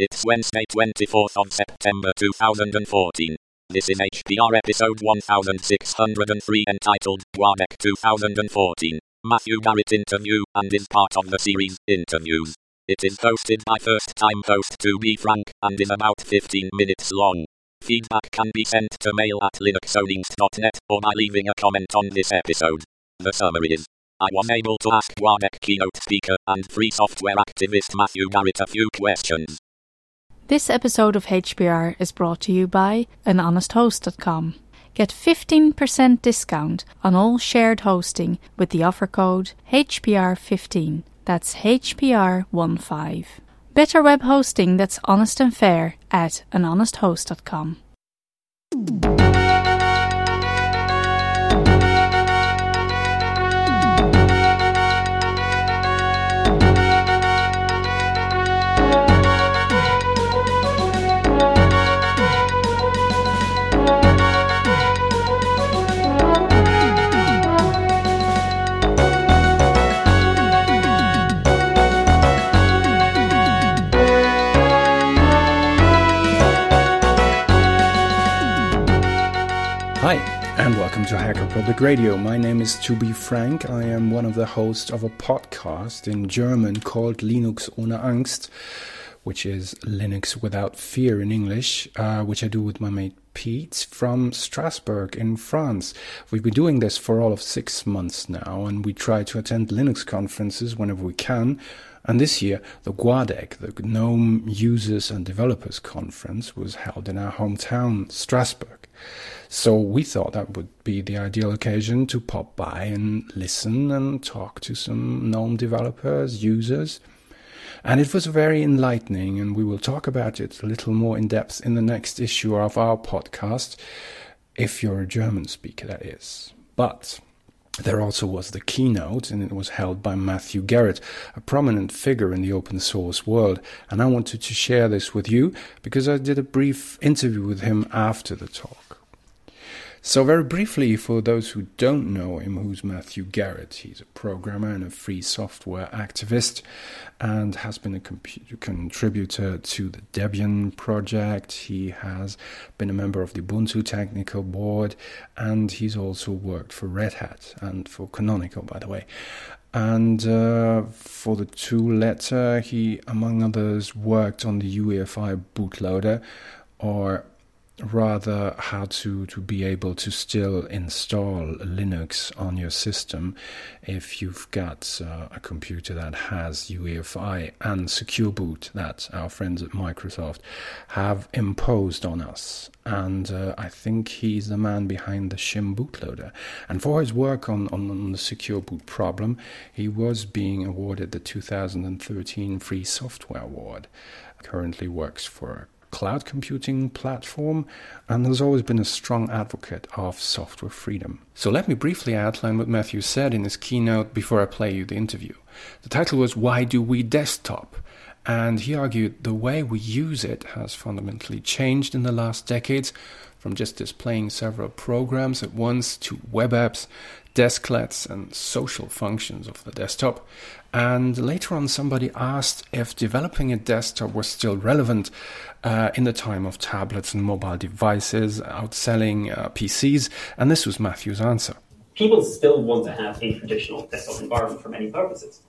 It's Wednesday, 24th of September 2014. This is HPR episode 1603 entitled Guadec 2014. Matthew Garrett interview and is part of the series Interviews. It is hosted by first time host to be frank and is about 15 minutes long. Feedback can be sent to mail at linuxohneangst.net or by leaving a comment on this episode. The summary is I was able to ask Guadec keynote speaker and free software activist Matthew Garrett a few questions. This episode of HPR is brought to you by anhonesthost.com. Get 15% discount on all shared hosting with the offer code HPR15. That's HPR15. Better web hosting that's honest and fair at anhonesthost.com. to Hacker Public Radio. My name is To Be Frank. I am one of the hosts of a podcast in German called Linux ohne Angst, which is Linux without fear in English, uh, which I do with my mate Pete from Strasbourg in France. We've been doing this for all of six months now, and we try to attend Linux conferences whenever we can. And this year, the GUADEC, the GNOME Users and Developers Conference, was held in our hometown, Strasbourg. So we thought that would be the ideal occasion to pop by and listen and talk to some GNOME developers, users. And it was very enlightening, and we will talk about it a little more in depth in the next issue of our podcast, if you're a German speaker, that is. But there also was the keynote, and it was held by Matthew Garrett, a prominent figure in the open source world. And I wanted to share this with you because I did a brief interview with him after the talk. So, very briefly, for those who don't know him, who's Matthew Garrett? He's a programmer and a free software activist and has been a contributor to the Debian project. He has been a member of the Ubuntu Technical Board and he's also worked for Red Hat and for Canonical, by the way. And uh, for the two latter, he, among others, worked on the UEFI bootloader or rather how to, to be able to still install Linux on your system if you've got uh, a computer that has UEFI and Secure Boot that our friends at Microsoft have imposed on us. And uh, I think he's the man behind the Shim bootloader. And for his work on, on, on the Secure Boot problem, he was being awarded the 2013 Free Software Award. Currently works for cloud computing platform and has always been a strong advocate of software freedom. So let me briefly outline what Matthew said in his keynote before I play you the interview. The title was Why Do We Desktop? And he argued the way we use it has fundamentally changed in the last decades from just displaying several programs at once to web apps, desklets, and social functions of the desktop. And later on, somebody asked if developing a desktop was still relevant uh, in the time of tablets and mobile devices outselling uh, PCs, and this was Matthew's answer. People still want to have a traditional desktop environment for many purposes.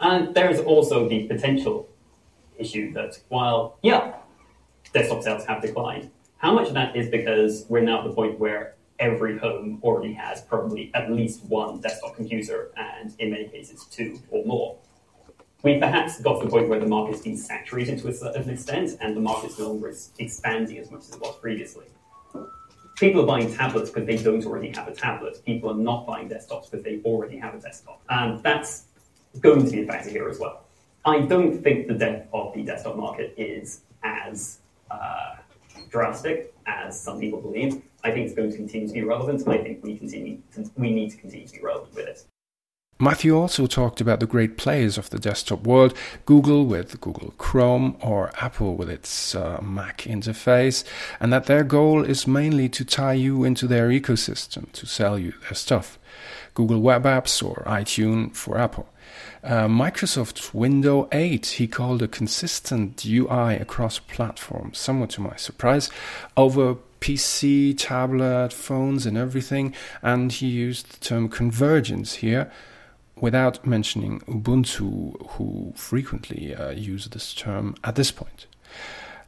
And there is also the potential issue that while, yeah, desktop sales have declined, how much of that is because we're now at the point where every home already has probably at least one desktop computer, and in many cases, two or more? We've perhaps got to the point where the market's been saturated to a certain extent, and the market's no longer expanding as much as it was previously. People are buying tablets because they don't already have a tablet. People are not buying desktops because they already have a desktop. And that's going to be a factor here as well. I don't think the death of the desktop market is as uh, drastic as some people believe. I think it's going to continue to be relevant. I think we continue to, we need to continue to be relevant with it. Matthew also talked about the great players of the desktop world Google with Google Chrome or Apple with its uh, Mac interface, and that their goal is mainly to tie you into their ecosystem to sell you their stuff. Google Web Apps or iTunes for Apple. Uh, Microsoft's Windows 8 he called a consistent UI across platforms, somewhat to my surprise, over PC, tablet, phones, and everything, and he used the term convergence here without mentioning Ubuntu, who frequently uh, use this term at this point.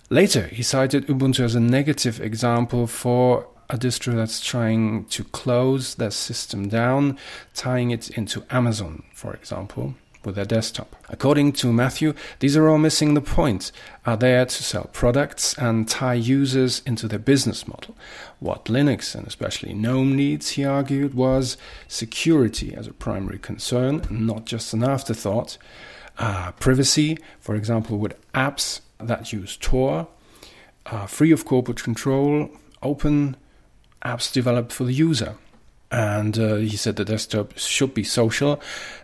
Later, he cited Ubuntu as a negative example for a distro that's trying to close their system down, tying it into Amazon, for example, with their desktop. According to Matthew, these are all missing the point, are there to sell products and tie users into their business model. What Linux and especially GNOME needs, he argued, was security as a primary concern, not just an afterthought. Uh, privacy, for example, with apps that use Tor, uh, free of corporate control, open apps developed for the user. And uh, he said the desktop should be social,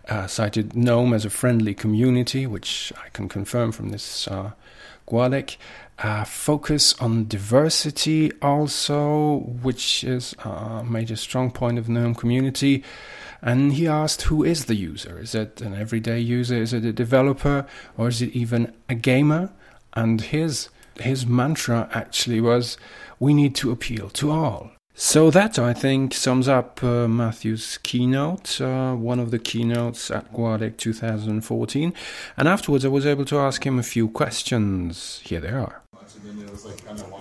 uh, cited GNOME as a friendly community, which I can confirm from this uh. Uh, focus on diversity also, which is a major strong point of GNOME community. And he asked, who is the user? Is it an everyday user? Is it a developer? Or is it even a gamer? And his, his mantra actually was, we need to appeal to all. So that I think sums up uh, Matthew's keynote, uh, one of the keynotes at Guadec 2014. And afterwards, I was able to ask him a few questions. Here they are.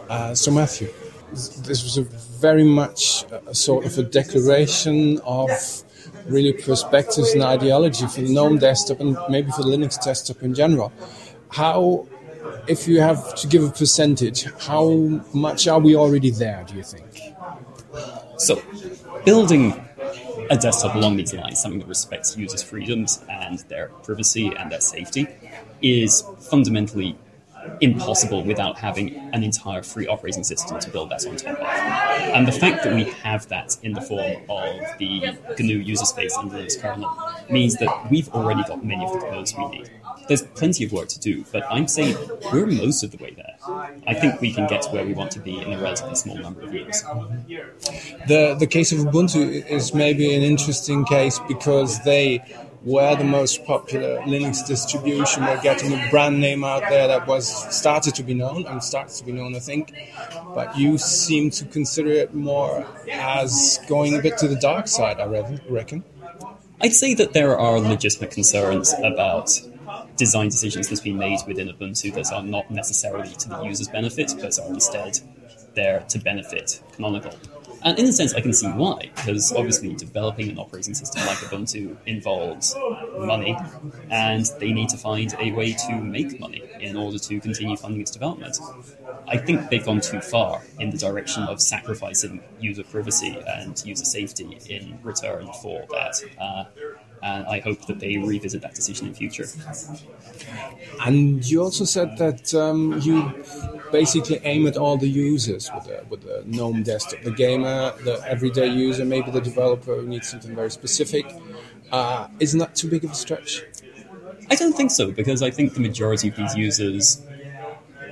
Uh, so Matthew, this was a very much a sort of a declaration of really perspectives and ideology for the GNOME desktop and maybe for the Linux desktop in general. How, if you have to give a percentage, how much are we already there? Do you think? So, building a desktop along these lines, something that respects users' freedoms and their privacy and their safety, is fundamentally impossible without having an entire free operating system to build that on top of. And the fact that we have that in the form of the GNU user space the Linux kernel means that we've already got many of the components we need there's plenty of work to do, but I'm saying we're most of the way there. I think we can get to where we want to be in a relatively small number of years. The the case of Ubuntu is maybe an interesting case because they were the most popular Linux distribution. We're getting a brand name out there that was started to be known and starts to be known, I think. But you seem to consider it more as going a bit to the dark side, I reckon. I'd say that there are legitimate concerns about design decisions that's been made within Ubuntu that are not necessarily to the user's benefit, but are instead there to benefit Canonical. And in a sense, I can see why, because obviously developing an operating system like Ubuntu involves money, and they need to find a way to make money in order to continue funding its development. I think they've gone too far in the direction of sacrificing user privacy and user safety in return for that. Uh, and I hope that they revisit that decision in future. And you also said that um, you basically aim at all the users with the, with the GNOME desktop, the gamer, the everyday user, maybe the developer who needs something very specific. Uh, isn't that too big of a stretch? I don't think so, because I think the majority of these users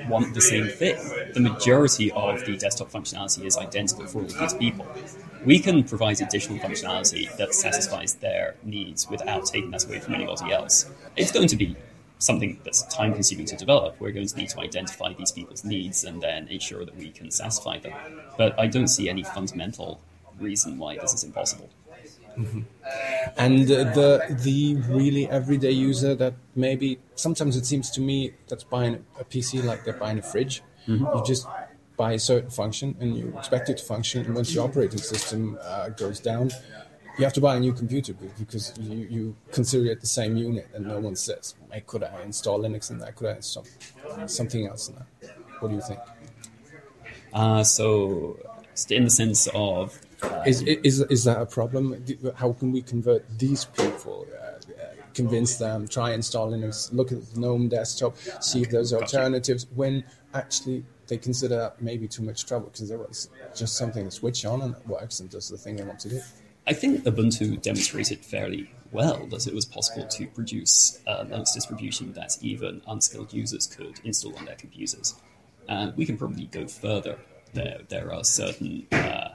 want the same thing. The majority of the desktop functionality is identical for all of these people. We can provide additional functionality that satisfies their needs without taking that away from anybody else. It's going to be something that's time consuming to develop. We're going to need to identify these people's needs and then ensure that we can satisfy them. But I don't see any fundamental reason why this is impossible. Mm-hmm. And uh, the the really everyday user that maybe sometimes it seems to me that's buying a PC like they're buying a fridge. Mm-hmm. You just buy a certain function and you expect it to function, and once your operating system uh, goes down, you have to buy a new computer because you, you consider it the same unit, and no one says, "Hey, could I install Linux in that? Could I install something else in that?" What do you think? Uh, so, in the sense of is, is, is that a problem? How can we convert these people? Uh, convince them, try install Linux, look at the GNOME desktop, see if there's alternatives, when actually they consider that maybe too much trouble because there was just something to switch on and it works and does the thing they want to do. I think Ubuntu demonstrated fairly well that it was possible to produce a Linux distribution that even unskilled users could install on their computers. And we can probably go further. There, there are certain uh,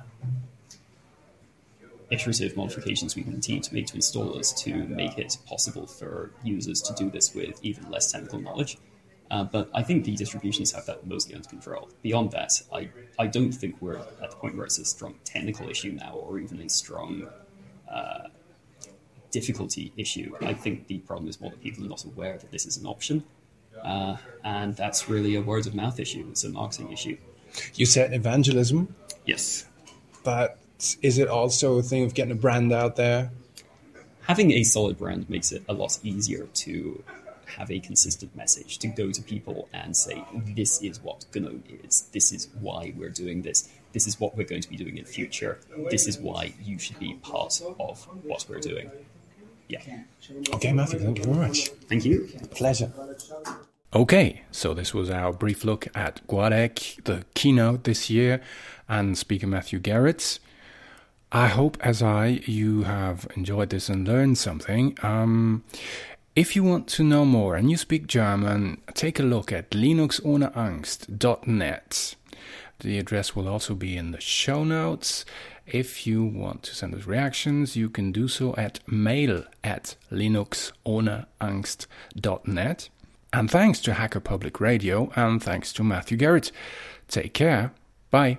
iterative modifications we can continue to make to installers to make it possible for users to do this with even less technical knowledge. Uh, but I think the distributions have that mostly under control. Beyond that, I, I don't think we're at the point where it's a strong technical issue now or even a strong uh, difficulty issue. I think the problem is more that people are not aware that this is an option. Uh, and that's really a word of mouth issue, it's a marketing issue. You said evangelism, Yes. but is it also a thing of getting a brand out there? having a solid brand makes it a lot easier to have a consistent message to go to people and say this is what GNOME is this is why we're doing this this is what we're going to be doing in the future this is why you should be part of what we're doing yeah Okay, Matthew, thank you very much. thank you Pleasure. Okay, so this was our brief look at Guadec, the keynote this year, and speaker Matthew Garrett. I hope, as I, you have enjoyed this and learned something. Um, if you want to know more and you speak German, take a look at linuxohneangst.net. The address will also be in the show notes. If you want to send us reactions, you can do so at mail at linuxohneangst.net. And thanks to Hacker Public Radio and thanks to Matthew Garrett. Take care. Bye.